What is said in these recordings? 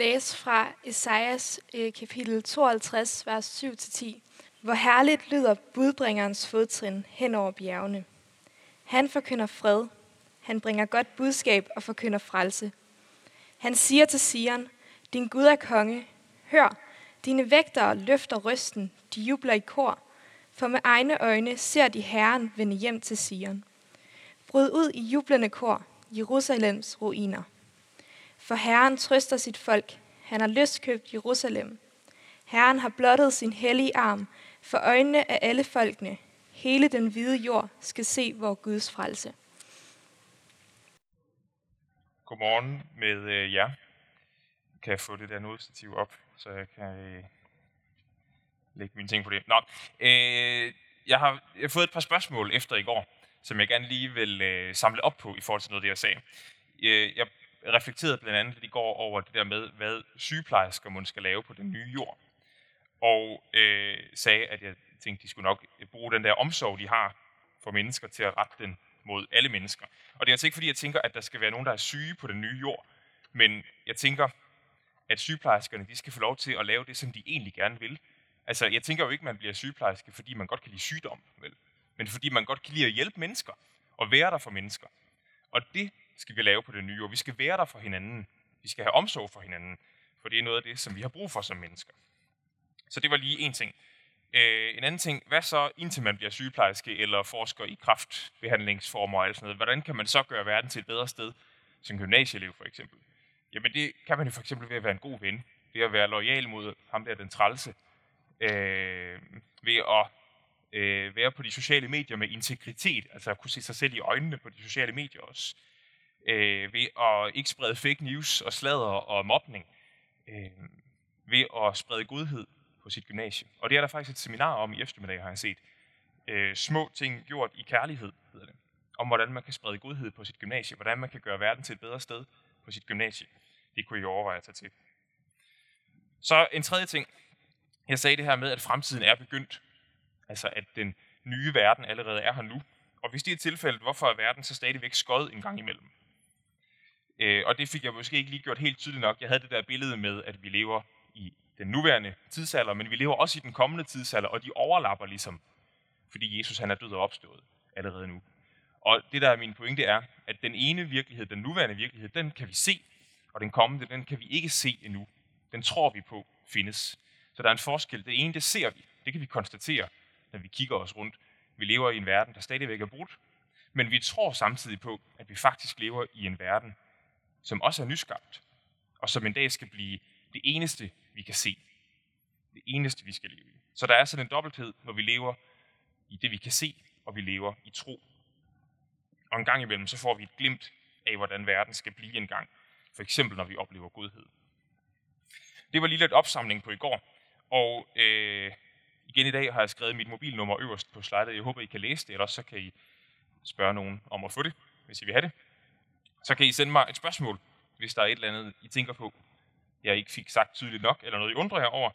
læse fra Esajas øh, kapitel 52, vers 7-10, hvor herligt lyder budbringerens fodtrin hen over bjergene. Han forkynder fred. Han bringer godt budskab og forkynder frelse. Han siger til Sion, din Gud er konge. Hør, dine vægtere løfter rysten, de jubler i kor, for med egne øjne ser de Herren vende hjem til Sion. Bryd ud i jublende kor, Jerusalems ruiner. For Herren trøster sit folk. Han har løskøbt Jerusalem. Herren har blottet sin hellige arm for øjnene af alle folkene. Hele den hvide jord skal se vor Guds frelse. Godmorgen med øh, jer. Kan jeg få det der nodestativ op, så jeg kan øh, lægge mine ting på det. Nå, øh, jeg, har, jeg har fået et par spørgsmål efter i går, som jeg gerne lige vil øh, samle op på i forhold til noget, det jeg sagde. Øh, jeg reflekterede blandt andet lidt i går over det der med, hvad sygeplejersker måske skal lave på den nye jord. Og øh, sagde, at jeg tænkte, de skulle nok bruge den der omsorg, de har for mennesker, til at rette den mod alle mennesker. Og det er altså ikke fordi, jeg tænker, at der skal være nogen, der er syge på den nye jord, men jeg tænker, at sygeplejerskerne de skal få lov til at lave det, som de egentlig gerne vil. Altså, jeg tænker jo ikke, at man bliver sygeplejerske, fordi man godt kan lide sygdom, vel? men fordi man godt kan lide at hjælpe mennesker og være der for mennesker. Og det skal vi lave på det nye år. Vi skal være der for hinanden. Vi skal have omsorg for hinanden, for det er noget af det, som vi har brug for som mennesker. Så det var lige en ting. Øh, en anden ting, hvad så indtil man bliver sygeplejerske eller forsker i kraftbehandlingsformer og alt sådan noget? Hvordan kan man så gøre verden til et bedre sted, som gymnasieelev for eksempel? Jamen det kan man jo for eksempel ved at være en god ven, ved at være lojal mod ham der den trælse, øh, ved at øh, være på de sociale medier med integritet, altså at kunne se sig selv i øjnene på de sociale medier også, øh, ved at ikke sprede fake news og sladder og mobning, øh, ved at sprede godhed på sit gymnasie. Og det er der faktisk et seminar om i eftermiddag, har jeg set. Øh, små ting gjort i kærlighed, hedder det. Om hvordan man kan sprede godhed på sit gymnasie, hvordan man kan gøre verden til et bedre sted på sit gymnasie. Det kunne I overveje at tage til. Så en tredje ting. Jeg sagde det her med, at fremtiden er begyndt. Altså at den nye verden allerede er her nu. Og hvis det er tilfældet, hvorfor er verden så stadigvæk skød en gang imellem? Øh, og det fik jeg måske ikke lige gjort helt tydeligt nok. Jeg havde det der billede med, at vi lever i den nuværende tidsalder, men vi lever også i den kommende tidsalder, og de overlapper ligesom, fordi Jesus han er død og opstået allerede nu. Og det der er min pointe er, at den ene virkelighed, den nuværende virkelighed, den kan vi se, og den kommende, den kan vi ikke se endnu. Den tror vi på findes. Så der er en forskel. Det ene, det ser vi. Det kan vi konstatere, når vi kigger os rundt. Vi lever i en verden, der stadigvæk er brudt. Men vi tror samtidig på, at vi faktisk lever i en verden, som også er nyskabt, og som en dag skal blive det eneste, vi kan se. Det eneste, vi skal leve i. Så der er sådan en dobbelthed, hvor vi lever i det, vi kan se, og vi lever i tro. Og en gang imellem, så får vi et glimt af, hvordan verden skal blive en gang. For eksempel, når vi oplever godhed. Det var lige lidt opsamling på i går. Og øh, igen i dag har jeg skrevet mit mobilnummer øverst på slidet. Jeg håber, I kan læse det, eller så kan I spørge nogen om at få det, hvis I vil have det. Så kan I sende mig et spørgsmål, hvis der er et eller andet, I tænker på, jeg ikke fik sagt tydeligt nok, eller noget, I undrer jer over,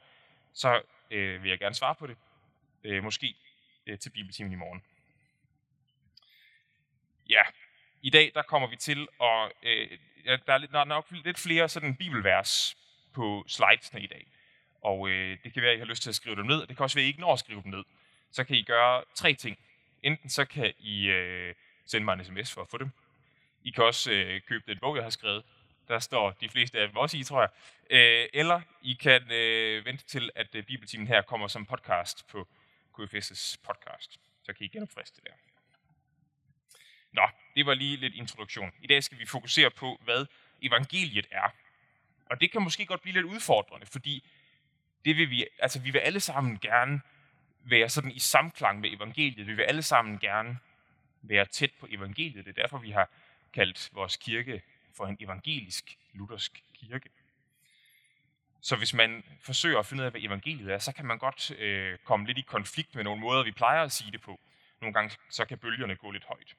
så øh, vil jeg gerne svare på det. Øh, måske øh, til Bibeltimen i morgen. Ja, i dag der kommer vi til at... Øh, der er, lidt, der er nok lidt flere sådan bibelvers på slidesene i dag. Og øh, det kan være, at I har lyst til at skrive dem ned. Det kan også være, at I ikke når at skrive dem ned. Så kan I gøre tre ting. Enten så kan I øh, sende mig en sms for at få dem. I kan også øh, købe den bog, jeg har skrevet. Der står de fleste af dem også i, tror jeg. Øh, eller I kan øh, vente til, at øh, Bibeltimen her kommer som podcast på KFS' podcast. Så kan I genopfriske det der. Nå, det var lige lidt introduktion. I dag skal vi fokusere på, hvad evangeliet er. Og det kan måske godt blive lidt udfordrende, fordi det vil vi, altså vi vil alle sammen gerne være sådan i samklang med evangeliet. Vi vil alle sammen gerne være tæt på evangeliet. Det er derfor, vi har kaldt vores kirke for en evangelisk luthersk kirke. Så hvis man forsøger at finde ud af, hvad evangeliet er, så kan man godt øh, komme lidt i konflikt med nogle måder, vi plejer at sige det på. Nogle gange så kan bølgerne gå lidt højt.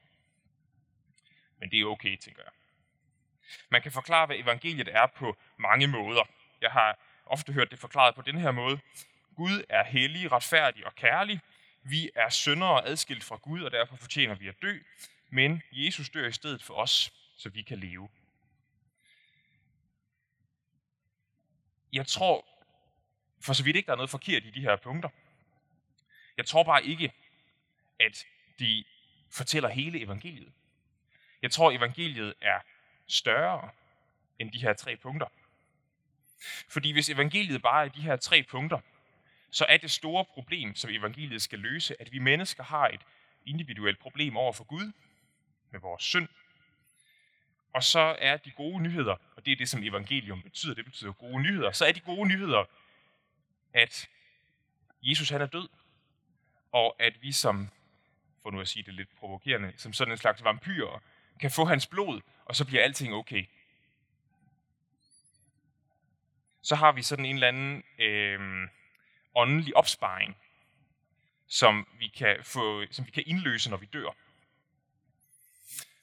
Men det er okay, tænker jeg. Man kan forklare, hvad evangeliet er på mange måder. Jeg har ofte hørt det forklaret på den her måde. Gud er hellig, retfærdig og kærlig. Vi er syndere adskilt fra Gud, og derfor fortjener vi at dø. Men Jesus dør i stedet for os, så vi kan leve. jeg tror for så vidt ikke, der er noget forkert i de her punkter. Jeg tror bare ikke, at de fortæller hele evangeliet. Jeg tror, evangeliet er større end de her tre punkter. Fordi hvis evangeliet bare er de her tre punkter, så er det store problem, som evangeliet skal løse, at vi mennesker har et individuelt problem over for Gud med vores synd. Og så er de gode nyheder, og det er det, som evangelium betyder, det betyder gode nyheder, så er de gode nyheder, at Jesus han er død, og at vi som, for nu at sige det lidt provokerende, som sådan en slags vampyrer, kan få hans blod, og så bliver alting okay. Så har vi sådan en eller anden øh, åndelig opsparing, som vi, kan få, som vi kan indløse, når vi dør.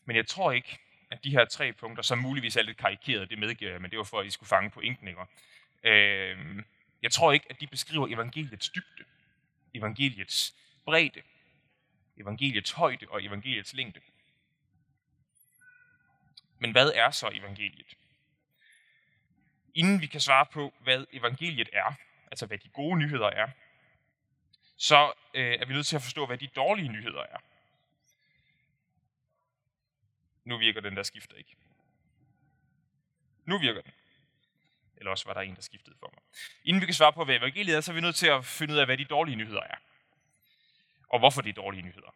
Men jeg tror ikke, at de her tre punkter, som muligvis er lidt karikeret, det medgiver jeg, men det var for, at I skulle fange pointen, ikke? Øh, jeg tror ikke, at de beskriver evangeliets dybde, evangeliets bredde, evangeliets højde og evangeliets længde. Men hvad er så evangeliet? Inden vi kan svare på, hvad evangeliet er, altså hvad de gode nyheder er, så øh, er vi nødt til at forstå, hvad de dårlige nyheder er. Nu virker den der skifter ikke. Nu virker den. Eller også var der en, der skiftede for mig. Inden vi kan svare på, hvad evangeliet er, så er vi nødt til at finde ud af, hvad de dårlige nyheder er. Og hvorfor de er dårlige nyheder.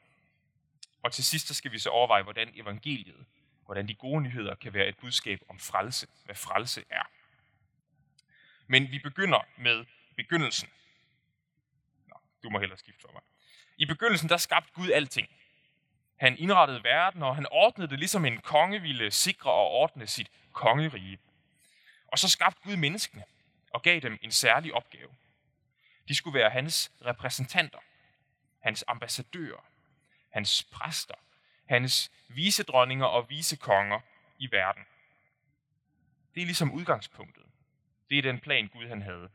Og til sidst så skal vi så overveje, hvordan evangeliet, hvordan de gode nyheder kan være et budskab om frelse, hvad frelse er. Men vi begynder med begyndelsen. Nå, du må hellere skifte for mig. I begyndelsen, der skabte Gud alting. Han indrettede verden, og han ordnede det ligesom en konge ville sikre og ordne sit kongerige. Og så skabte Gud menneskene og gav dem en særlig opgave. De skulle være hans repræsentanter, hans ambassadører, hans præster, hans visedronninger og visekonger i verden. Det er ligesom udgangspunktet. Det er den plan, Gud han havde.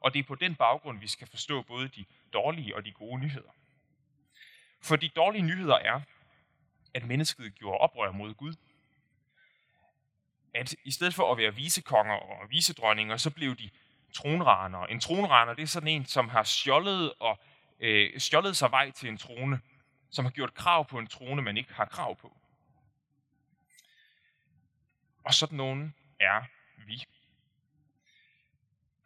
Og det er på den baggrund, vi skal forstå både de dårlige og de gode nyheder. For de dårlige nyheder er, at mennesket gjorde oprør mod Gud at i stedet for at være visekonger og visedronninger, så blev de tronraner. En tronraner, det er sådan en, som har stjålet, og, øh, stjålet sig vej til en trone, som har gjort krav på en trone, man ikke har krav på. Og sådan nogen er vi.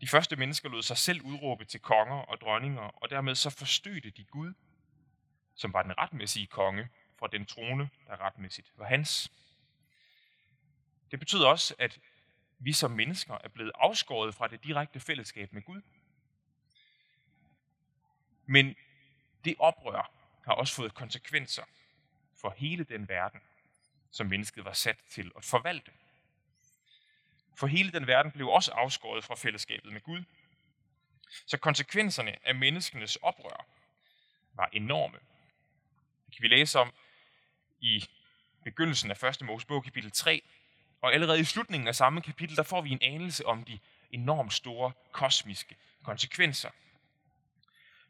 De første mennesker lod sig selv udråbe til konger og dronninger, og dermed så forstødte de Gud, som var den retmæssige konge, fra den trone, der retmæssigt var hans. Det betyder også, at vi som mennesker er blevet afskåret fra det direkte fællesskab med Gud. Men det oprør har også fået konsekvenser for hele den verden, som mennesket var sat til at forvalte. For hele den verden blev også afskåret fra fællesskabet med Gud. Så konsekvenserne af menneskenes oprør var enorme. Det kan vi læse om i begyndelsen af 1. Mosebog kapitel 3, og allerede i slutningen af samme kapitel, der får vi en anelse om de enormt store kosmiske konsekvenser.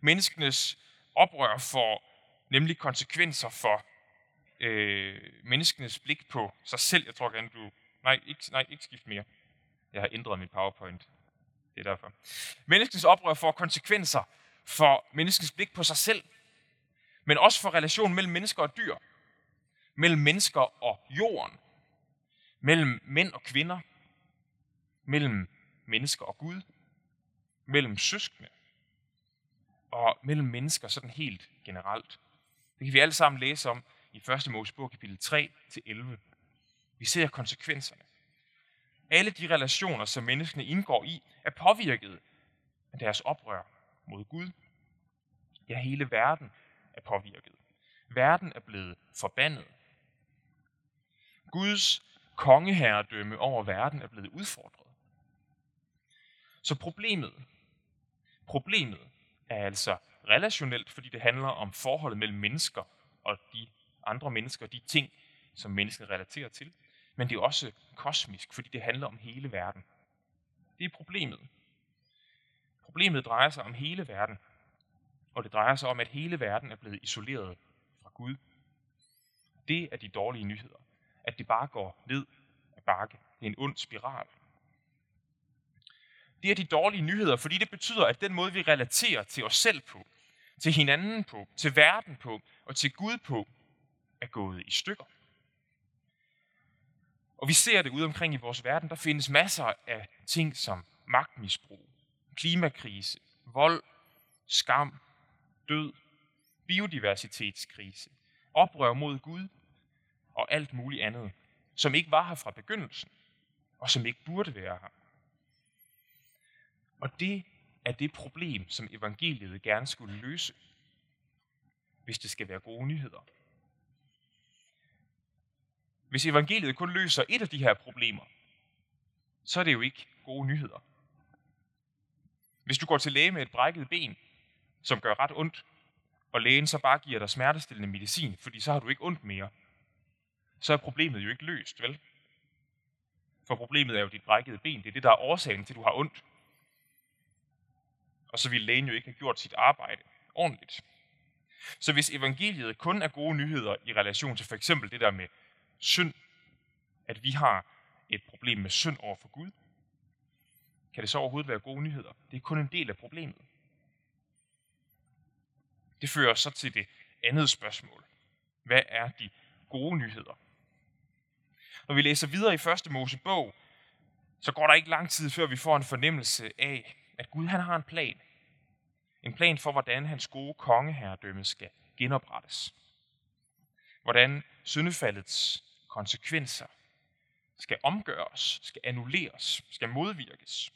Menneskenes oprør får nemlig konsekvenser for øh, menneskenes blik på sig selv. Jeg tror gerne, du... Nej, ikke, nej, ikke skift mere. Jeg har ændret mit PowerPoint. Det er derfor. Menneskenes oprør får konsekvenser for menneskets blik på sig selv, men også for relationen mellem mennesker og dyr, mellem mennesker og jorden, mellem mænd og kvinder, mellem mennesker og Gud, mellem søskende og mellem mennesker sådan helt generelt. Det kan vi alle sammen læse om i 1. Mosebog kapitel 3-11. Vi ser konsekvenserne. Alle de relationer, som menneskene indgår i, er påvirket af deres oprør mod Gud. Ja, hele verden er påvirket. Verden er blevet forbandet. Guds kongeherredømme over verden er blevet udfordret. Så problemet, problemet er altså relationelt, fordi det handler om forholdet mellem mennesker og de andre mennesker, de ting, som mennesket relaterer til. Men det er også kosmisk, fordi det handler om hele verden. Det er problemet. Problemet drejer sig om hele verden, og det drejer sig om, at hele verden er blevet isoleret fra Gud. Det er de dårlige nyheder at det bare går ned ad bakke. Det er en ond spiral. det er de dårlige nyheder, fordi det betyder, at den måde, vi relaterer til os selv på, til hinanden på, til verden på og til Gud på, er gået i stykker. Og vi ser det ude omkring i vores verden. Der findes masser af ting som magtmisbrug, klimakrise, vold, skam, død, biodiversitetskrise, oprør mod Gud og alt muligt andet, som ikke var her fra begyndelsen, og som ikke burde være her. Og det er det problem, som evangeliet gerne skulle løse, hvis det skal være gode nyheder. Hvis evangeliet kun løser et af de her problemer, så er det jo ikke gode nyheder. Hvis du går til læge med et brækket ben, som gør ret ondt, og lægen så bare giver dig smertestillende medicin, fordi så har du ikke ondt mere, så er problemet jo ikke løst, vel? For problemet er jo dit brækkede ben. Det er det, der er årsagen til, at du har ondt. Og så ville lægen jo ikke have gjort sit arbejde ordentligt. Så hvis evangeliet kun er gode nyheder i relation til for eksempel det der med synd, at vi har et problem med synd over for Gud, kan det så overhovedet være gode nyheder? Det er kun en del af problemet. Det fører så til det andet spørgsmål. Hvad er de gode nyheder? Når vi læser videre i første Mosebog, så går der ikke lang tid, før vi får en fornemmelse af, at Gud han har en plan. En plan for, hvordan hans gode kongeherredømme skal genoprettes. Hvordan syndefaldets konsekvenser skal omgøres, skal annulleres, skal modvirkes.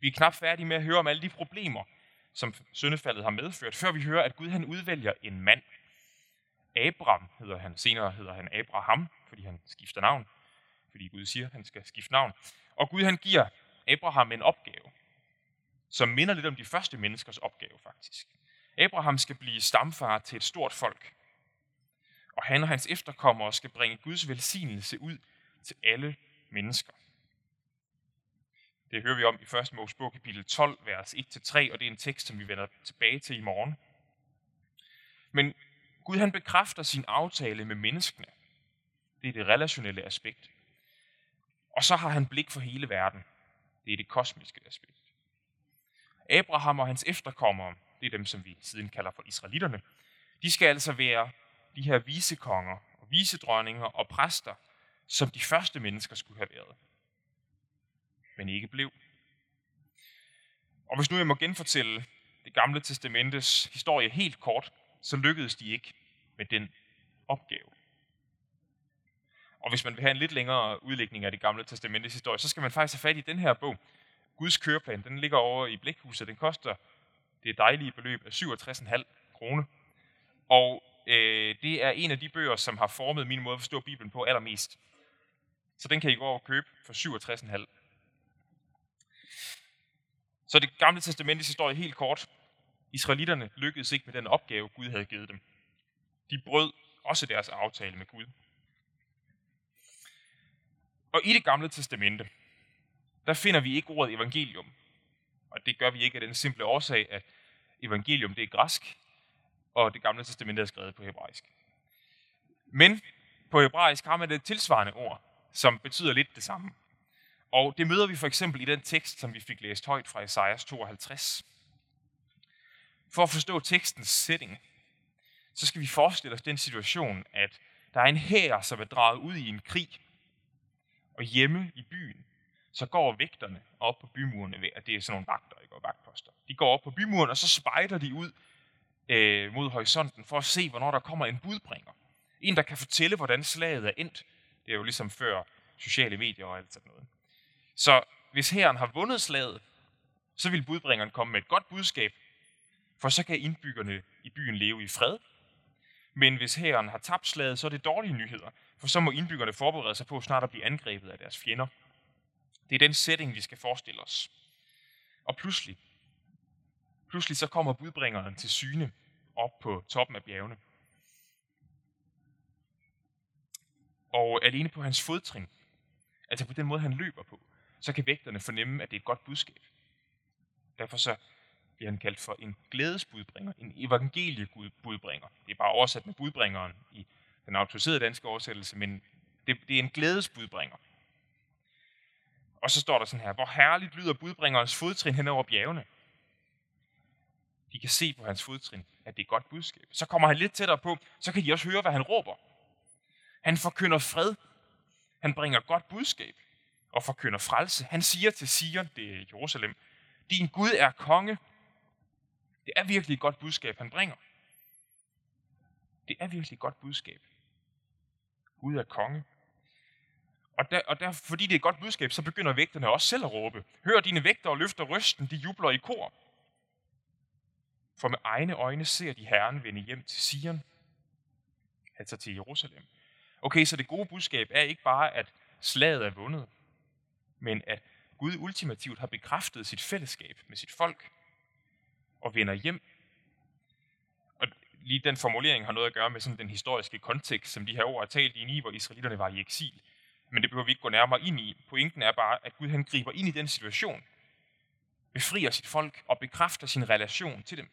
Vi er knap færdige med at høre om alle de problemer, som syndefaldet har medført, før vi hører, at Gud han udvælger en mand. Abram hedder han, senere hedder han Abraham, fordi han skifter navn, fordi Gud siger, at han skal skifte navn. Og Gud han giver Abraham en opgave, som minder lidt om de første menneskers opgave faktisk. Abraham skal blive stamfar til et stort folk, og han og hans efterkommere skal bringe Guds velsignelse ud til alle mennesker. Det hører vi om i 1. Mosebog kapitel 12, vers 1-3, og det er en tekst, som vi vender tilbage til i morgen. Men Gud han bekræfter sin aftale med menneskene. Det er det relationelle aspekt. Og så har han blik for hele verden. Det er det kosmiske aspekt. Abraham og hans efterkommere, det er dem, som vi siden kalder for israelitterne, de skal altså være de her visekonger og visedronninger og præster, som de første mennesker skulle have været men ikke blev. Og hvis nu jeg må genfortælle det gamle testamentes historie helt kort, så lykkedes de ikke med den opgave. Og hvis man vil have en lidt længere udlægning af det gamle testamentets historie, så skal man faktisk have fat i den her bog. Guds køreplan, den ligger over i Blækhuset. Den koster det dejlige beløb af 67,5 kroner. Og øh, det er en af de bøger, som har formet min måde at forstå Bibelen på allermest. Så den kan I gå over og købe for 67,5 så det gamle testamentets historie helt kort. Israelitterne lykkedes ikke med den opgave, Gud havde givet dem. De brød også deres aftale med Gud. Og i det gamle testamente, der finder vi ikke ordet evangelium. Og det gør vi ikke af den simple årsag, at evangelium det er græsk, og det gamle testamente er skrevet på hebraisk. Men på hebraisk har man det tilsvarende ord, som betyder lidt det samme. Og det møder vi for eksempel i den tekst, som vi fik læst højt fra Esajas 52. For at forstå tekstens setting, så skal vi forestille os den situation, at der er en hær, som er draget ud i en krig, og hjemme i byen, så går vægterne op på bymurene ved, at det er sådan nogle vagter, ikke? og vagtposter. De går op på bymuren, og så spejder de ud øh, mod horisonten for at se, hvornår der kommer en budbringer. En, der kan fortælle, hvordan slaget er endt. Det er jo ligesom før sociale medier og alt sådan noget. Så hvis herren har vundet slaget, så vil budbringeren komme med et godt budskab, for så kan indbyggerne i byen leve i fred. Men hvis hæren har tabt slaget, så er det dårlige nyheder, for så må indbyggerne forberede sig på snart at blive angrebet af deres fjender. Det er den setting, vi skal forestille os. Og pludselig, pludselig så kommer budbringeren til syne op på toppen af bjergene. Og alene på hans fodtrin, altså på den måde, han løber på, så kan vægterne fornemme, at det er et godt budskab. Derfor så bliver han kaldt for en glædesbudbringer, en evangeliebudbringer. Det er bare oversat med budbringeren i den autoriserede danske oversættelse, men det, det er en glædesbudbringer. Og så står der sådan her, hvor herligt lyder budbringerens fodtrin hen over bjergene. De kan se på hans fodtrin, at det er et godt budskab. Så kommer han lidt tættere på, så kan de også høre, hvad han råber. Han forkynder fred. Han bringer godt budskab og forkynder frelse. Han siger til Sion, det er Jerusalem, din Gud er konge. Det er virkelig et godt budskab, han bringer. Det er virkelig et godt budskab. Gud er konge. Og, der, og der, fordi det er et godt budskab, så begynder vægterne også selv at råbe. Hør dine vægter og løfter røsten, de jubler i kor. For med egne øjne ser de Herren vende hjem til Sion, altså til Jerusalem. Okay, så det gode budskab er ikke bare, at slaget er vundet, men at Gud ultimativt har bekræftet sit fællesskab med sit folk og vender hjem. Og lige den formulering har noget at gøre med sådan den historiske kontekst, som de her ord er talt i, hvor israelitterne var i eksil. Men det behøver vi ikke gå nærmere ind i. Pointen er bare, at Gud han griber ind i den situation, befrier sit folk og bekræfter sin relation til dem.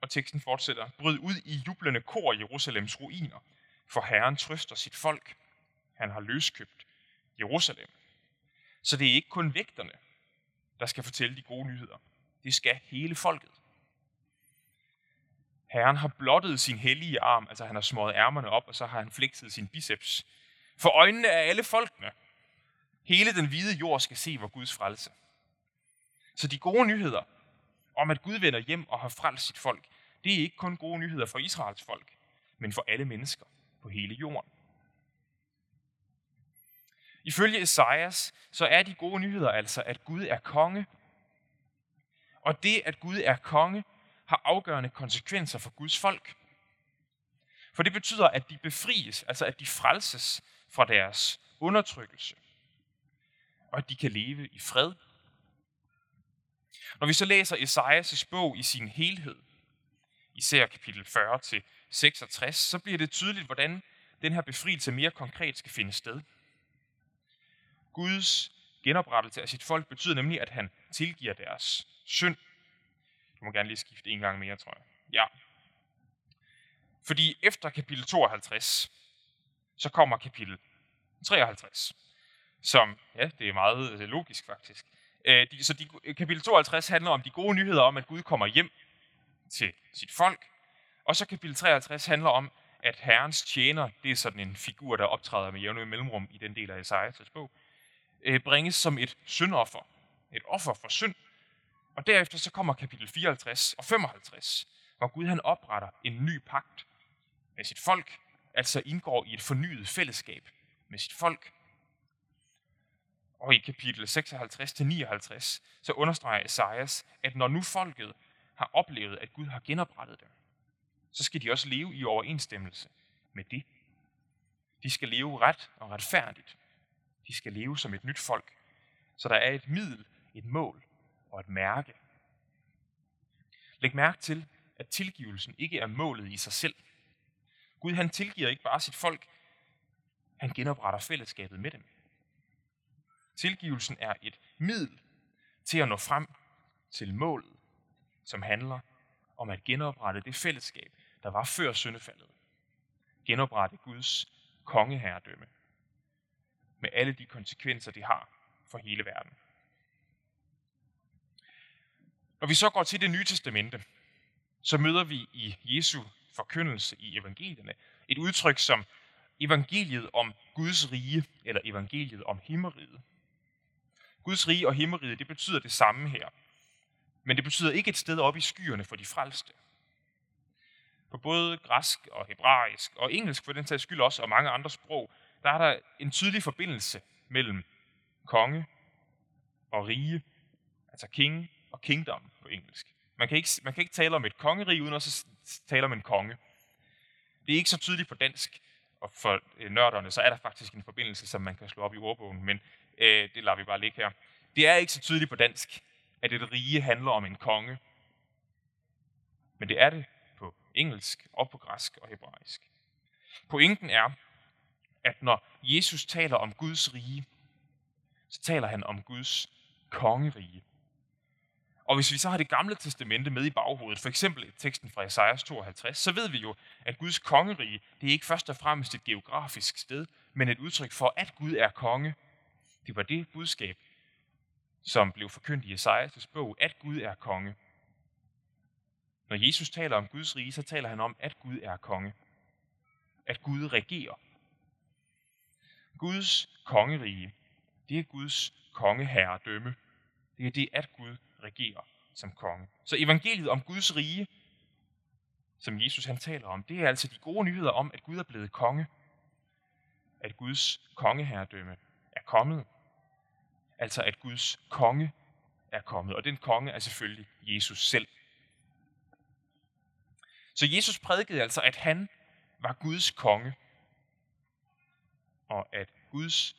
Og teksten fortsætter. Bryd ud i jublende kor Jerusalems ruiner, for Herren trøster sit folk. Han har løskøbt Jerusalem. Så det er ikke kun vægterne, der skal fortælle de gode nyheder. Det skal hele folket. Herren har blottet sin hellige arm, altså han har smået ærmerne op, og så har han flekset sin biceps. For øjnene af alle folkene. Hele den hvide jord skal se, vor Guds frelse. Så de gode nyheder om, at Gud vender hjem og har frelst sit folk, det er ikke kun gode nyheder for Israels folk, men for alle mennesker på hele jorden. Ifølge Esajas, så er de gode nyheder altså, at Gud er konge. Og det, at Gud er konge, har afgørende konsekvenser for Guds folk. For det betyder, at de befries, altså at de frelses fra deres undertrykkelse. Og at de kan leve i fred. Når vi så læser Esajas' bog i sin helhed, især kapitel 40 til 66, så bliver det tydeligt, hvordan den her befrielse mere konkret skal finde sted. Guds genoprettelse af sit folk betyder nemlig, at han tilgiver deres synd. Du må gerne lige skifte en gang mere, tror jeg. Ja. Fordi efter kapitel 52, så kommer kapitel 53, som, ja, det er meget øh, logisk faktisk. Øh, så de, kapitel 52 handler om de gode nyheder om, at Gud kommer hjem til sit folk. Og så kapitel 53 handler om, at Herrens tjener, det er sådan en figur, der optræder med jævne mellemrum i den del af Esajas bog, øh, bringes som et syndoffer. Et offer for synd. Og derefter så kommer kapitel 54 og 55, hvor Gud han opretter en ny pagt med sit folk, altså indgår i et fornyet fællesskab med sit folk. Og i kapitel 56-59, så understreger Esajas, at når nu folket har oplevet, at Gud har genoprettet dem, så skal de også leve i overensstemmelse med det. De skal leve ret og retfærdigt. De skal leve som et nyt folk. Så der er et middel, et mål og et mærke. Læg mærke til, at tilgivelsen ikke er målet i sig selv. Gud han tilgiver ikke bare sit folk, han genopretter fællesskabet med dem. Tilgivelsen er et middel til at nå frem til målet, som handler om at genoprette det fællesskab, der var før syndefaldet. Genoprette Guds kongeherredømme med alle de konsekvenser, det har for hele verden. Når vi så går til det nye testamente, så møder vi i Jesu forkyndelse i evangelierne et udtryk som evangeliet om Guds rige, eller evangeliet om himmeriget. Guds rige og himmeriget, det betyder det samme her. Men det betyder ikke et sted oppe i skyerne for de frelste. På både græsk og hebraisk, og engelsk for den sags skyld også, og mange andre sprog, der er der en tydelig forbindelse mellem konge og rige, altså king og kingdom på engelsk. Man kan ikke, man kan ikke tale om et kongerige uden at tale om en konge. Det er ikke så tydeligt på dansk, og for øh, nørderne, så er der faktisk en forbindelse, som man kan slå op i ordbogen, men øh, det lader vi bare ligge her. Det er ikke så tydeligt på dansk, at et rige handler om en konge. Men det er det på engelsk og på græsk og hebraisk. Pointen er, at når Jesus taler om Guds rige, så taler han om Guds kongerige. Og hvis vi så har det gamle testamente med i baghovedet, for eksempel teksten fra Esajas 52, så ved vi jo, at Guds kongerige, det er ikke først og fremmest et geografisk sted, men et udtryk for, at Gud er konge. Det var det budskab, som blev forkyndt i Esajas' bog, at Gud er konge. Når Jesus taler om Guds rige, så taler han om, at Gud er konge. At Gud regerer. Guds kongerige, det er Guds kongeherredømme. Det er det, at Gud regerer som konge. Så evangeliet om Guds rige, som Jesus han taler om, det er altså de gode nyheder om, at Gud er blevet konge. At Guds kongeherredømme er kommet. Altså at Guds konge er kommet. Og den konge er selvfølgelig Jesus selv. Så Jesus prædikede altså, at han var Guds konge. Og at Guds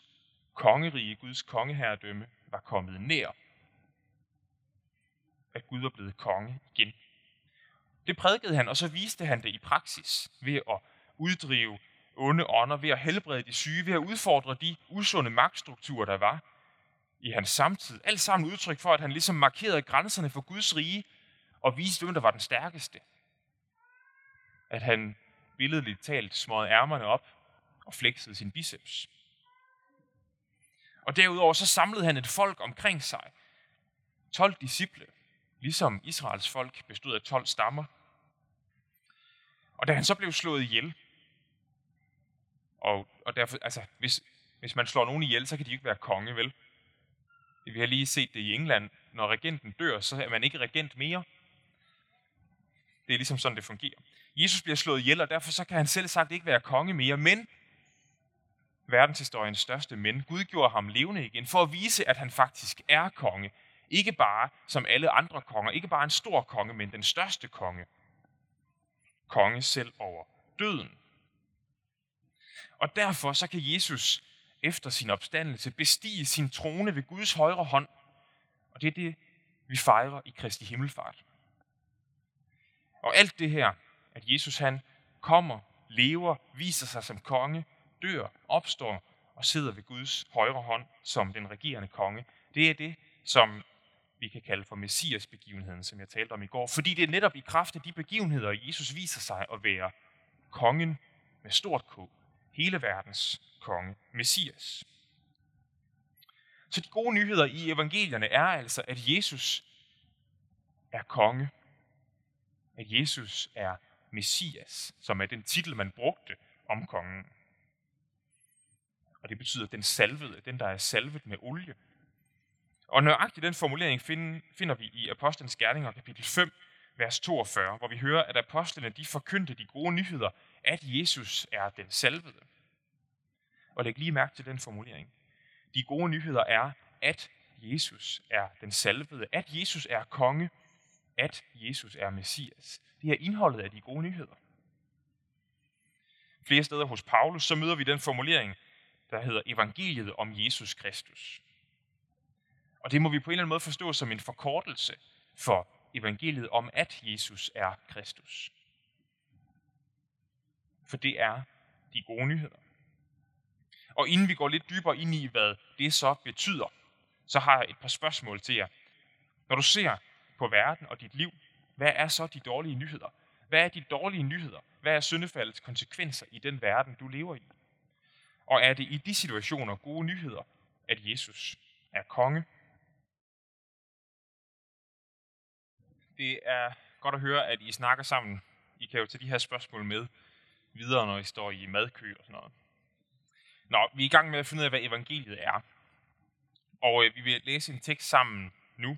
kongerige, Guds kongeherredømme, var kommet nær. At Gud var blevet konge igen. Det prædikede han, og så viste han det i praksis ved at uddrive onde ånder, ved at helbrede de syge, ved at udfordre de usunde magtstrukturer, der var i hans samtid. Alt sammen udtryk for, at han ligesom markerede grænserne for Guds rige og viste, hvem der var den stærkeste. At han billedligt talt smøgede ærmerne op og flexede sin biceps. Og derudover så samlede han et folk omkring sig. 12 disciple, ligesom Israels folk bestod af 12 stammer. Og da han så blev slået ihjel, og, og derfor, altså, hvis, hvis man slår nogen ihjel, så kan de ikke være konge, vel? Vi har lige set det i England. Når regenten dør, så er man ikke regent mere. Det er ligesom sådan, det fungerer. Jesus bliver slået ihjel, og derfor så kan han selv sagt ikke være konge mere, men verdenshistoriens største men. Gud gjorde ham levende igen, for at vise, at han faktisk er konge. Ikke bare som alle andre konger, ikke bare en stor konge, men den største konge. Konge selv over døden. Og derfor så kan Jesus efter sin opstandelse bestige sin trone ved Guds højre hånd. Og det er det, vi fejrer i Kristi Himmelfart. Og alt det her, at Jesus han kommer, lever, viser sig som konge, dør, opstår og sidder ved Guds højre hånd som den regerende konge. Det er det, som vi kan kalde for Messias-begivenheden, som jeg talte om i går. Fordi det er netop i kraft af de begivenheder, Jesus viser sig at være kongen med stort K, hele verdens konge, Messias. Så de gode nyheder i evangelierne er altså, at Jesus er konge. At Jesus er Messias, som er den titel, man brugte om kongen. Og det betyder den salvede, den der er salvet med olie. Og nøjagtigt den formulering finder vi i Apostlenes Gerninger kapitel 5, vers 42, hvor vi hører, at apostlene de forkyndte de gode nyheder, at Jesus er den salvede. Og læg lige mærke til den formulering. De gode nyheder er, at Jesus er den salvede, at Jesus er konge, at Jesus er Messias. Det er indholdet af de gode nyheder. Flere steder hos Paulus, så møder vi den formulering, der hedder evangeliet om Jesus Kristus. Og det må vi på en eller anden måde forstå som en forkortelse for evangeliet om, at Jesus er Kristus. For det er de gode nyheder. Og inden vi går lidt dybere ind i, hvad det så betyder, så har jeg et par spørgsmål til jer. Når du ser på verden og dit liv, hvad er så de dårlige nyheder? Hvad er de dårlige nyheder? Hvad er syndefaldets konsekvenser i den verden, du lever i? Og er det i de situationer gode nyheder, at Jesus er konge? Det er godt at høre, at I snakker sammen. I kan jo tage de her spørgsmål med videre, når I står i madkø og sådan noget. Nå, vi er i gang med at finde ud af, hvad evangeliet er. Og øh, vi vil læse en tekst sammen nu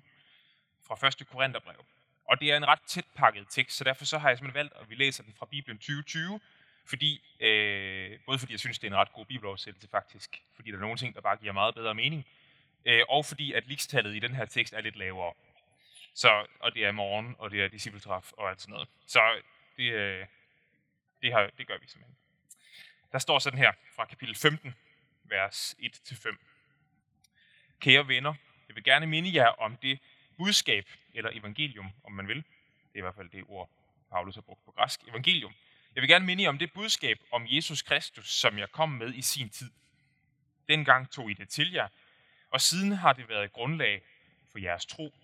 fra 1. Korintherbrev. Og det er en ret tæt pakket tekst, så derfor så har jeg simpelthen valgt, at vi læser den fra Bibelen 2020, fordi, øh, både fordi jeg synes, det er en ret god bibeloversættelse faktisk, fordi der er nogle ting, der bare giver meget bedre mening, øh, og fordi at likstallet i den her tekst er lidt lavere. Så, og det er morgen, og det er discipletræf og alt sådan noget. Så det, øh, det, har, det gør vi simpelthen. Der står sådan her fra kapitel 15, vers 1-5. Kære venner, jeg vil gerne minde jer om det budskab, eller evangelium, om man vil. Det er i hvert fald det ord, Paulus har brugt på græsk. Evangelium. Jeg vil gerne minde jer om det budskab om Jesus Kristus, som jeg kom med i sin tid. Dengang tog I det til jer, og siden har det været grundlag for jeres tro.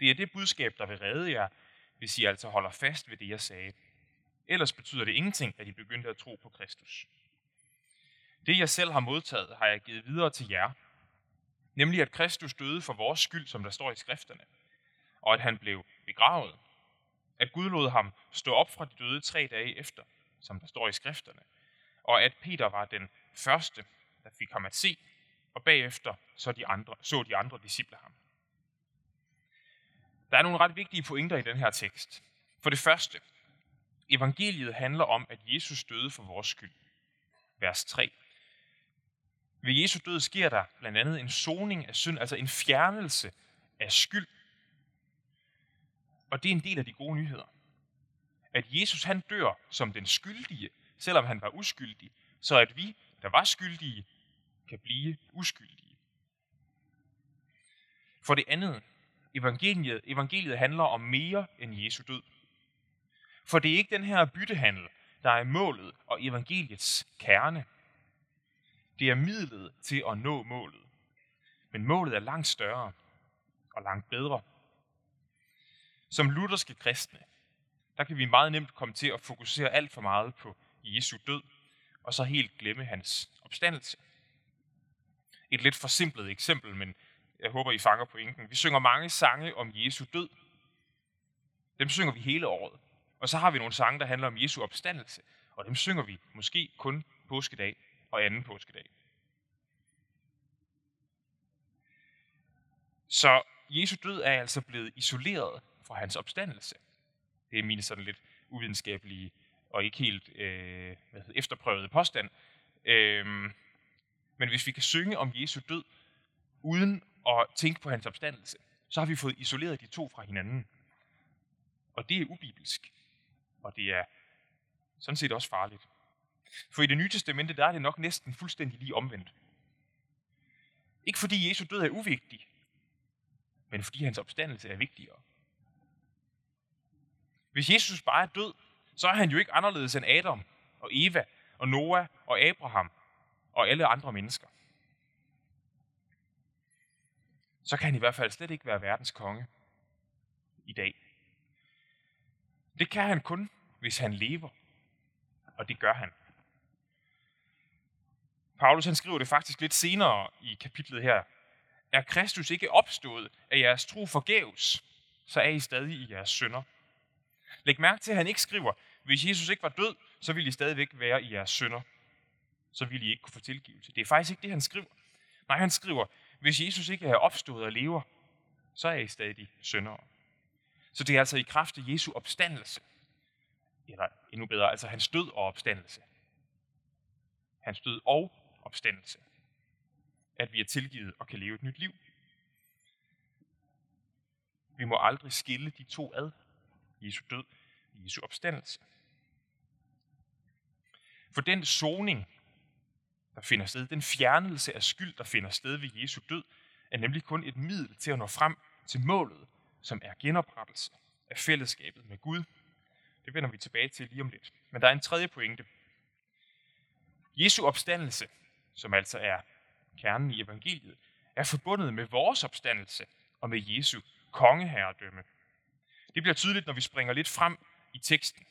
Det er det budskab, der vil redde jer, hvis I altså holder fast ved det, jeg sagde. Ellers betyder det ingenting, at I begyndte at tro på Kristus. Det, jeg selv har modtaget, har jeg givet videre til jer. Nemlig, at Kristus døde for vores skyld, som der står i skrifterne, og at han blev begravet. At Gud lod ham stå op fra de døde tre dage efter, som der står i skrifterne, og at Peter var den første, der fik ham at se, og bagefter så de andre, så de andre disciple ham. Der er nogle ret vigtige pointer i den her tekst. For det første, evangeliet handler om, at Jesus døde for vores skyld. Vers 3. Ved Jesu død sker der blandt andet en soning af synd, altså en fjernelse af skyld. Og det er en del af de gode nyheder. At Jesus han dør som den skyldige, selvom han var uskyldig, så at vi, der var skyldige, kan blive uskyldige. For det andet, evangeliet, evangeliet handler om mere end Jesu død. For det er ikke den her byttehandel, der er målet og evangeliets kerne. Det er midlet til at nå målet. Men målet er langt større og langt bedre. Som lutherske kristne, der kan vi meget nemt komme til at fokusere alt for meget på Jesu død, og så helt glemme hans opstandelse. Et lidt forsimplet eksempel, men jeg håber, I fanger pointen. Vi synger mange sange om Jesu død. Dem synger vi hele året. Og så har vi nogle sange, der handler om Jesu opstandelse, og dem synger vi måske kun påskedag og anden påskedag. Så Jesu død er altså blevet isoleret for hans opstandelse. Det er mine sådan lidt uvidenskabelige og ikke helt øh, hvad hedder, efterprøvede påstand. Øh, men hvis vi kan synge om Jesu død, uden at tænke på hans opstandelse, så har vi fået isoleret de to fra hinanden. Og det er ubibelsk. Og det er sådan set også farligt. For i det nye testamente, der er det nok næsten fuldstændig lige omvendt. Ikke fordi Jesu død er uvigtig, men fordi hans opstandelse er vigtigere. Hvis Jesus bare er død, så er han jo ikke anderledes end Adam og Eva og Noah og Abraham og alle andre mennesker. Så kan han i hvert fald slet ikke være verdens konge i dag. Det kan han kun, hvis han lever. Og det gør han. Paulus han skriver det faktisk lidt senere i kapitlet her. Er Kristus ikke opstået af jeres tro forgæves, så er I stadig i jeres synder. Læg mærke til, at han ikke skriver, hvis Jesus ikke var død, så ville I stadigvæk være i jeres sønder. Så ville I ikke kunne få tilgivelse. Det er faktisk ikke det, han skriver. Nej, han skriver, hvis Jesus ikke er opstået og lever, så er I stadig syndere. Så det er altså i kraft af Jesu opstandelse, eller endnu bedre, altså hans død og opstandelse. Hans død og opstandelse. At vi er tilgivet og kan leve et nyt liv. Vi må aldrig skille de to ad. Jesu død Jesu opstandelse. For den soning, der finder sted, den fjernelse af skyld, der finder sted ved Jesu død, er nemlig kun et middel til at nå frem til målet, som er genoprettelse af fællesskabet med Gud. Det vender vi tilbage til lige om lidt. Men der er en tredje pointe. Jesu opstandelse, som altså er kernen i evangeliet, er forbundet med vores opstandelse og med Jesu kongeherredømme. Det bliver tydeligt, når vi springer lidt frem i teksten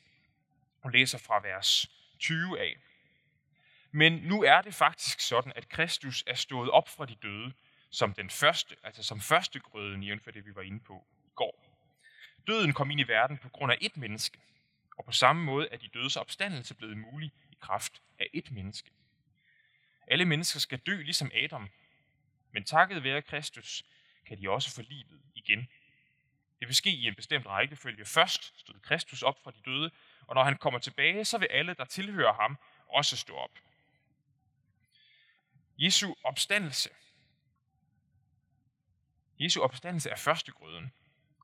og læser fra vers 20 af. Men nu er det faktisk sådan, at Kristus er stået op fra de døde som den første, altså som første grøden, for det vi var inde på i går. Døden kom ind i verden på grund af et menneske, og på samme måde er de dødes opstandelse blevet mulig i kraft af et menneske. Alle mennesker skal dø ligesom Adam, men takket være Kristus kan de også få livet igen. Det vil ske i en bestemt rækkefølge. Først stod Kristus op fra de døde, og når han kommer tilbage, så vil alle, der tilhører ham, også stå op. Jesu opstandelse. Jesu opstandelse er førstegrøden,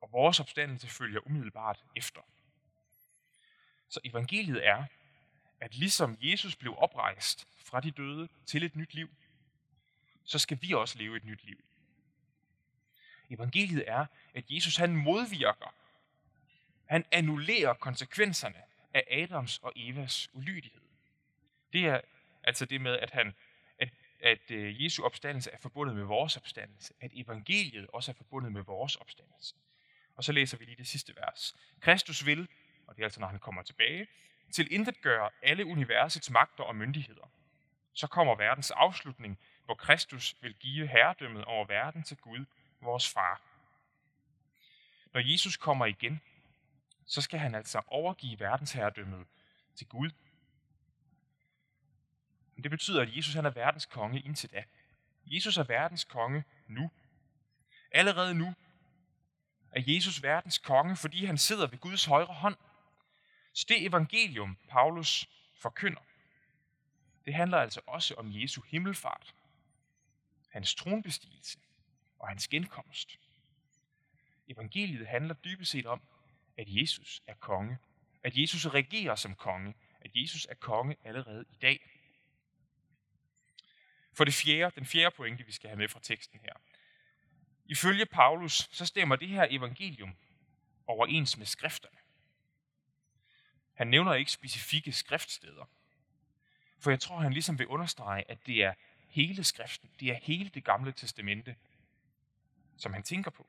og vores opstandelse følger umiddelbart efter. Så evangeliet er, at ligesom Jesus blev oprejst fra de døde til et nyt liv, så skal vi også leve et nyt liv. Evangeliet er, at Jesus han modvirker, han annullerer konsekvenserne af Adams og Evas ulydighed. Det er altså det med, at, han, at, at øh, Jesu opstandelse er forbundet med vores opstandelse, at evangeliet også er forbundet med vores opstandelse. Og så læser vi lige det sidste vers. Kristus vil, og det er altså når han kommer tilbage, til intet gøre alle universets magter og myndigheder. så kommer verdens afslutning, hvor Kristus vil give herredømmet over verden til Gud, vores far. Når Jesus kommer igen, så skal han altså overgive verdensherredømmet til Gud. Men det betyder, at Jesus han er verdens konge indtil da. Jesus er verdens konge nu. Allerede nu er Jesus verdens konge, fordi han sidder ved Guds højre hånd. Så det evangelium, Paulus forkynder, det handler altså også om Jesu himmelfart, hans tronbestigelse og hans genkomst. Evangeliet handler dybest set om, at Jesus er konge. At Jesus regerer som konge. At Jesus er konge allerede i dag. For det fjerde, den fjerde pointe, vi skal have med fra teksten her. Ifølge Paulus, så stemmer det her evangelium overens med skrifterne. Han nævner ikke specifikke skriftsteder. For jeg tror, han ligesom vil understrege, at det er hele skriften, det er hele det gamle testamente, som han tænker på.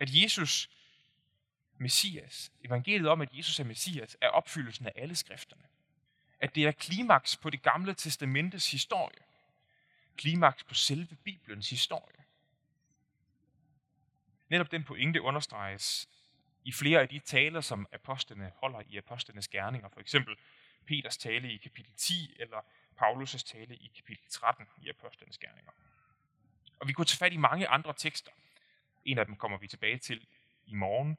At Jesus, Messias, evangeliet om, at Jesus er Messias, er opfyldelsen af alle skrifterne. At det er klimaks på det gamle testamentes historie. Klimaks på selve Bibelens historie. Netop den pointe understreges i flere af de taler, som apostlene holder i apostlenes gerninger. For eksempel Peters tale i kapitel 10, eller Paulus' tale i kapitel 13 i apostlenes gerninger. Og vi kunne tage fat i mange andre tekster. En af dem kommer vi tilbage til i morgen.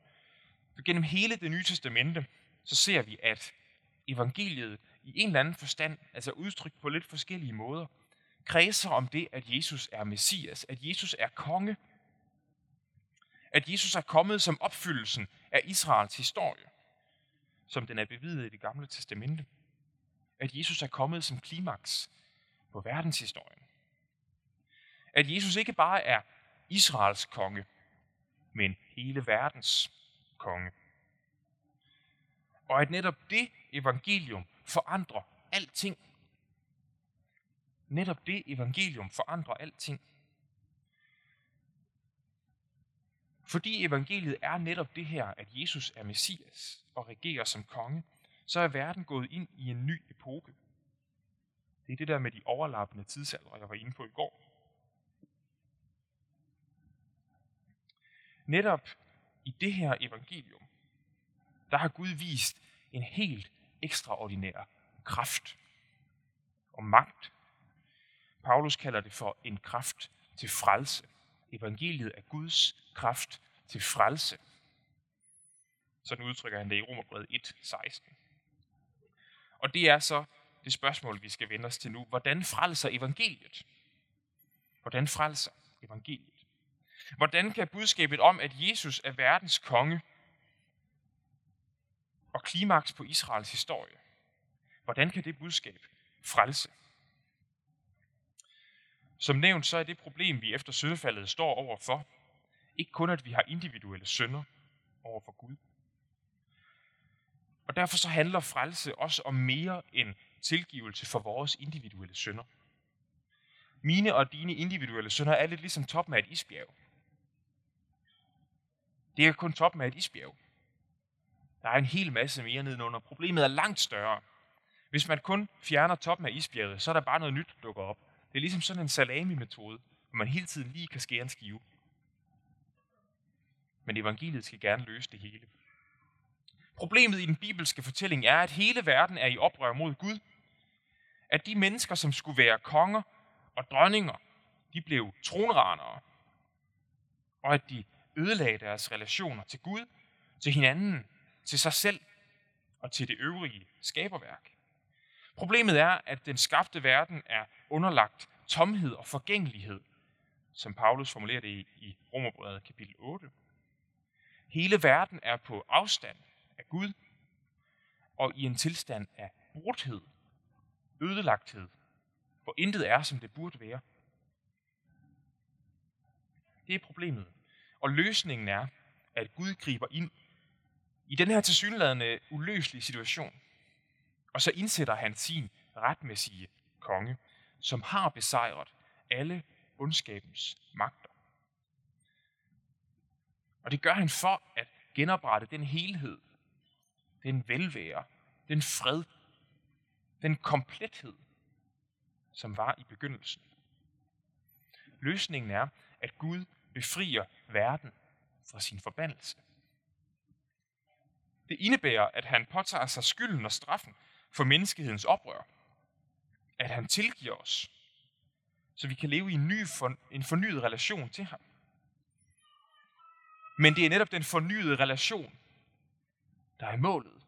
For gennem hele det nye testamente, så ser vi, at evangeliet i en eller anden forstand, altså udtrykt på lidt forskellige måder, kredser om det, at Jesus er Messias, at Jesus er konge, at Jesus er kommet som opfyldelsen af Israels historie, som den er bevidet i det gamle testamente. At Jesus er kommet som klimaks på verdenshistorien. At Jesus ikke bare er Israels konge, men hele verdens konge. Og at netop det evangelium forandrer alting. Netop det evangelium forandrer alting. Fordi evangeliet er netop det her, at Jesus er Messias og regerer som konge, så er verden gået ind i en ny epoke. Det er det der med de overlappende tidsalder, jeg var inde på i går. Netop i det her evangelium, der har Gud vist en helt ekstraordinær kraft og magt. Paulus kalder det for en kraft til frelse. Evangeliet er Guds kraft til frelse. Sådan udtrykker han det i Romerbrevet 1.16. Og det er så det spørgsmål, vi skal vende os til nu. Hvordan frelser evangeliet? Hvordan frelser evangeliet? Hvordan kan budskabet om, at Jesus er verdens konge og klimaks på Israels historie, hvordan kan det budskab frelse? Som nævnt, så er det problem, vi efter syndefaldet står overfor, ikke kun, at vi har individuelle synder over for Gud. Og derfor så handler frelse også om mere end tilgivelse for vores individuelle synder. Mine og dine individuelle synder er lidt ligesom toppen af et isbjerg. Det er kun toppen af et isbjerg. Der er en hel masse mere nedenunder. Problemet er langt større. Hvis man kun fjerner toppen af isbjerget, så er der bare noget nyt, der dukker op. Det er ligesom sådan en salami-metode, hvor man hele tiden lige kan skære en skive. Men evangeliet skal gerne løse det hele. Problemet i den bibelske fortælling er, at hele verden er i oprør mod Gud. At de mennesker, som skulle være konger og dronninger, de blev tronranere. Og at de ødelagde deres relationer til Gud, til hinanden, til sig selv og til det øvrige skaberværk. Problemet er, at den skabte verden er underlagt tomhed og forgængelighed, som Paulus formulerer det i Romerbrevet kapitel 8. Hele verden er på afstand af Gud og i en tilstand af brudthed, ødelagthed, hvor intet er, som det burde være. Det er problemet. Og løsningen er, at Gud griber ind i den her tilsyneladende uløselige situation. Og så indsætter han sin retmæssige konge, som har besejret alle ondskabens magter. Og det gør han for at genoprette den helhed, den velvære, den fred, den komplethed, som var i begyndelsen. Løsningen er, at Gud befrier verden fra sin forbandelse. Det indebærer, at han påtager sig skylden og straffen for menneskehedens oprør. At han tilgiver os, så vi kan leve i en, ny, en fornyet relation til ham. Men det er netop den fornyede relation, der er målet.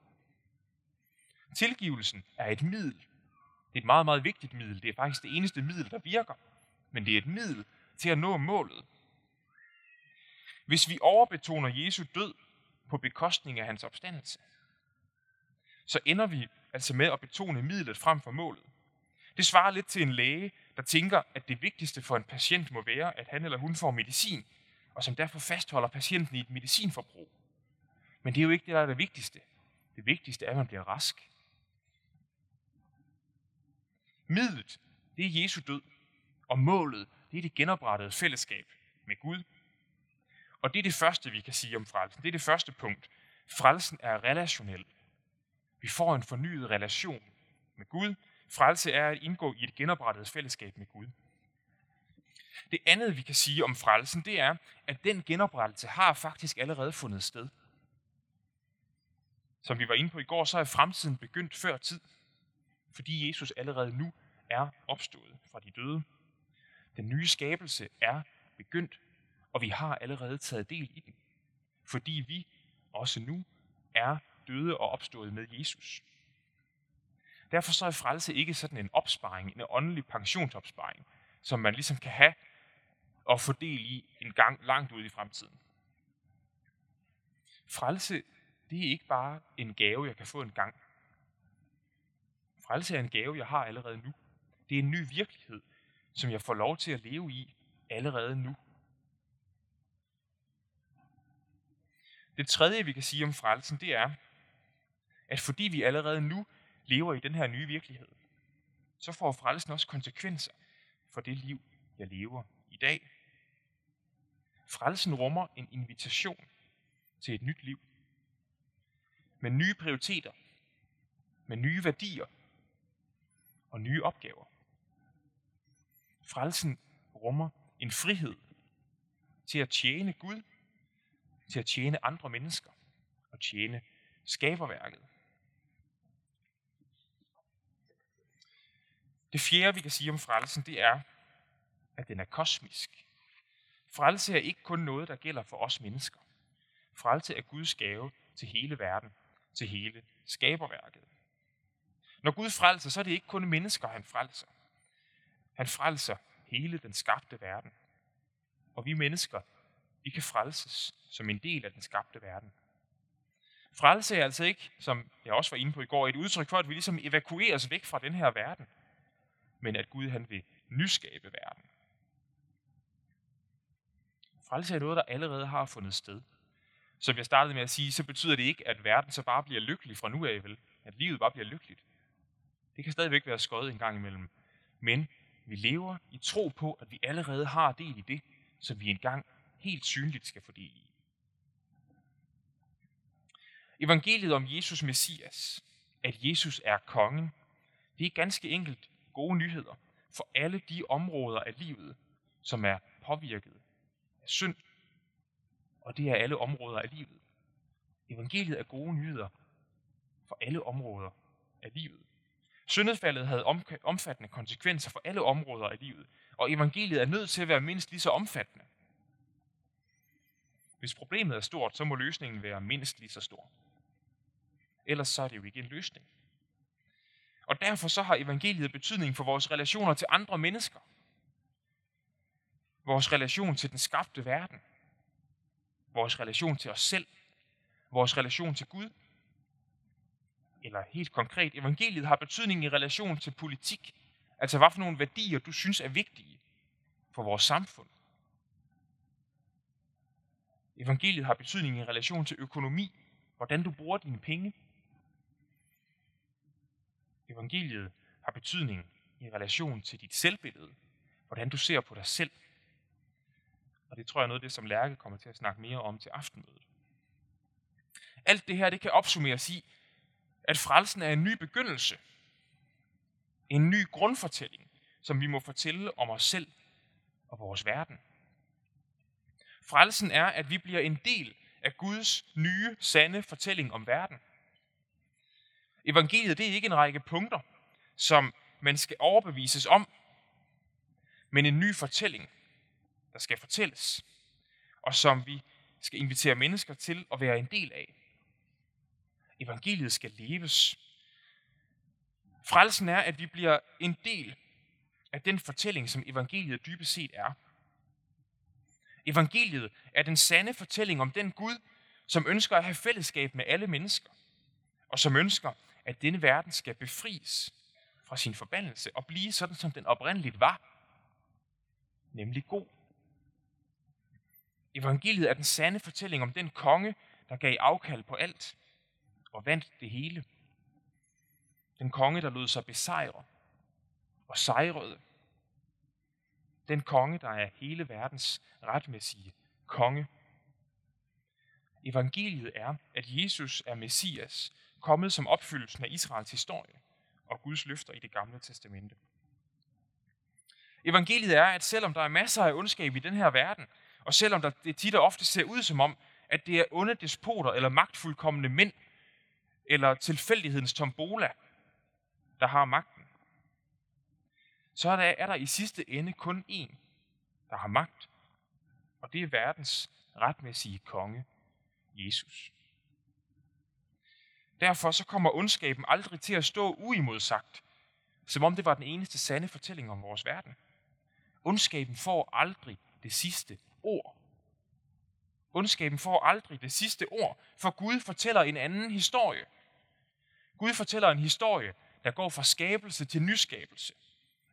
Tilgivelsen er et middel. Det er et meget, meget vigtigt middel. Det er faktisk det eneste middel, der virker. Men det er et middel til at nå målet. Hvis vi overbetoner Jesu død på bekostning af hans opstandelse, så ender vi altså med at betone midlet frem for målet. Det svarer lidt til en læge, der tænker, at det vigtigste for en patient må være, at han eller hun får medicin, og som derfor fastholder patienten i et medicinforbrug. Men det er jo ikke det, der er det vigtigste. Det vigtigste er, at man bliver rask. Midlet, det er Jesu død, og målet, det er det genoprettede fællesskab med Gud. Og det er det første, vi kan sige om frelsen. Det er det første punkt. Frelsen er relationel. Vi får en fornyet relation med Gud. Frelse er at indgå i et genoprettet fællesskab med Gud. Det andet, vi kan sige om frelsen, det er, at den genoprettelse har faktisk allerede fundet sted. Som vi var inde på i går, så er fremtiden begyndt før tid, fordi Jesus allerede nu er opstået fra de døde. Den nye skabelse er begyndt, og vi har allerede taget del i den, fordi vi også nu er døde og opstået med Jesus. Derfor så er frelse ikke sådan en opsparing, en åndelig pensionsopsparing, som man ligesom kan have og få del i en gang langt ude i fremtiden. Frelse, det er ikke bare en gave, jeg kan få en gang. Frelse er en gave, jeg har allerede nu. Det er en ny virkelighed, som jeg får lov til at leve i allerede nu. Det tredje, vi kan sige om frelsen, det er, at fordi vi allerede nu lever i den her nye virkelighed, så får frelsen også konsekvenser for det liv, jeg lever i dag. Frelsen rummer en invitation til et nyt liv. Med nye prioriteter, med nye værdier og nye opgaver. Frelsen rummer en frihed til at tjene Gud, til at tjene andre mennesker og tjene skaberværket. Det fjerde, vi kan sige om frelsen, det er, at den er kosmisk. Frelse er ikke kun noget, der gælder for os mennesker. Frelse er Guds gave til hele verden, til hele skaberværket. Når Gud frelser, så er det ikke kun mennesker, han frelser. Han frelser hele den skabte verden. Og vi mennesker, vi kan frelses som en del af den skabte verden. Frelse er altså ikke, som jeg også var inde på i går, et udtryk for, at vi ligesom evakueres væk fra den her verden, men at Gud han vil nyskabe verden. Frelse er noget, der allerede har fundet sted. Som jeg startede med at sige, så betyder det ikke, at verden så bare bliver lykkelig fra nu af, vel? At livet bare bliver lykkeligt. Det kan stadigvæk være skøjet en gang imellem. Men vi lever i tro på, at vi allerede har del i det, som vi engang helt synligt skal få del i. Evangeliet om Jesus Messias, at Jesus er kongen, det er ganske enkelt gode nyheder for alle de områder af livet, som er påvirket af synd. Og det er alle områder af livet. Evangeliet er gode nyheder for alle områder af livet. Syndefaldet havde omfattende konsekvenser for alle områder af livet, og evangeliet er nødt til at være mindst lige så omfattende. Hvis problemet er stort, så må løsningen være mindst lige så stor. Ellers så er det jo ikke en løsning. Og derfor så har evangeliet betydning for vores relationer til andre mennesker. Vores relation til den skabte verden. Vores relation til os selv. Vores relation til Gud eller helt konkret, evangeliet har betydning i relation til politik. Altså hvad for nogle værdier, du synes er vigtige for vores samfund. Evangeliet har betydning i relation til økonomi, hvordan du bruger dine penge. Evangeliet har betydning i relation til dit selvbillede, hvordan du ser på dig selv. Og det tror jeg er noget af det, som Lærke kommer til at snakke mere om til aftenmødet. Alt det her, det kan opsummeres i, at frelsen er en ny begyndelse. En ny grundfortælling, som vi må fortælle om os selv og vores verden. Frelsen er, at vi bliver en del af Guds nye, sande fortælling om verden. Evangeliet det er ikke en række punkter, som man skal overbevises om, men en ny fortælling, der skal fortælles, og som vi skal invitere mennesker til at være en del af. Evangeliet skal leves. Frelsen er, at vi bliver en del af den fortælling, som evangeliet dybest set er. Evangeliet er den sande fortælling om den Gud, som ønsker at have fællesskab med alle mennesker, og som ønsker, at denne verden skal befries fra sin forbandelse og blive sådan, som den oprindeligt var, nemlig god. Evangeliet er den sande fortælling om den konge, der gav afkald på alt og vandt det hele. Den konge, der lod sig besejre og sejrede. Den konge, der er hele verdens retmæssige konge. Evangeliet er, at Jesus er Messias, kommet som opfyldelsen af Israels historie og Guds løfter i det gamle testamente. Evangeliet er, at selvom der er masser af ondskab i den her verden, og selvom der, det tit og ofte ser ud som om, at det er onde despoter eller magtfuldkommende mænd, eller tilfældighedens tombola, der har magten, så er der, er der i sidste ende kun én, der har magt, og det er verdens retmæssige konge, Jesus. Derfor så kommer ondskaben aldrig til at stå uimodsagt, som om det var den eneste sande fortælling om vores verden. Ondskaben får aldrig det sidste ord. Ondskaben får aldrig det sidste ord, for Gud fortæller en anden historie. Gud fortæller en historie, der går fra skabelse til nyskabelse.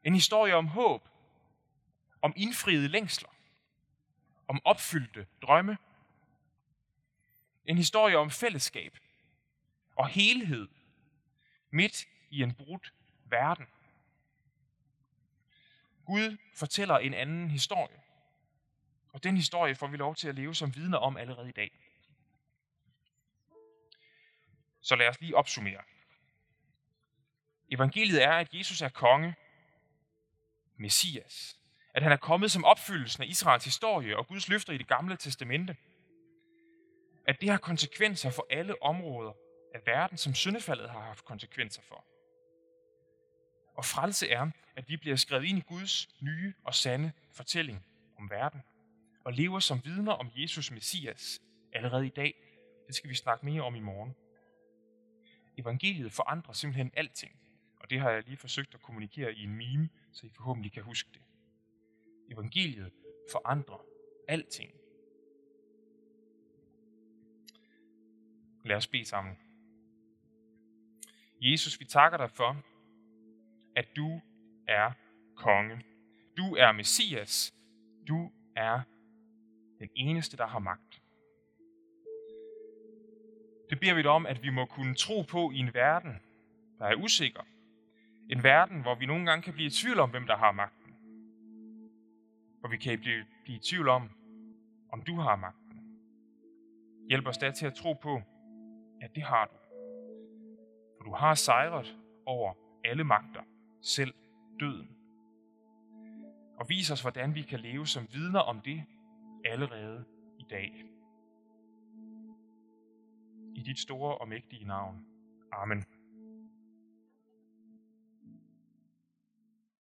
En historie om håb, om indfriede længsler, om opfyldte drømme. En historie om fællesskab og helhed midt i en brudt verden. Gud fortæller en anden historie. Og den historie får vi lov til at leve som vidner om allerede i dag. Så lad os lige opsummere. Evangeliet er, at Jesus er konge, Messias. At han er kommet som opfyldelsen af Israels historie og Guds løfter i det gamle testamente. At det har konsekvenser for alle områder af verden, som syndefaldet har haft konsekvenser for. Og frelse er, at vi bliver skrevet ind i Guds nye og sande fortælling om verden, og lever som vidner om Jesus Messias allerede i dag. Det skal vi snakke mere om i morgen. Evangeliet forandrer simpelthen alting, og det har jeg lige forsøgt at kommunikere i en meme, så I forhåbentlig kan huske det. Evangeliet forandrer alting. Lad os bede sammen. Jesus, vi takker dig for, at du er konge. Du er Messias. Du er den eneste, der har magt. Det beder vi dig om, at vi må kunne tro på i en verden, der er usikker. En verden, hvor vi nogle gange kan blive i tvivl om, hvem der har magten. Hvor vi kan blive, blive i tvivl om, om du har magten. Hjælp os da til at tro på, at det har du. For du har sejret over alle magter, selv døden. Og vis os, hvordan vi kan leve som vidner om det allerede i dag. I dit store og mægtige navn. Amen.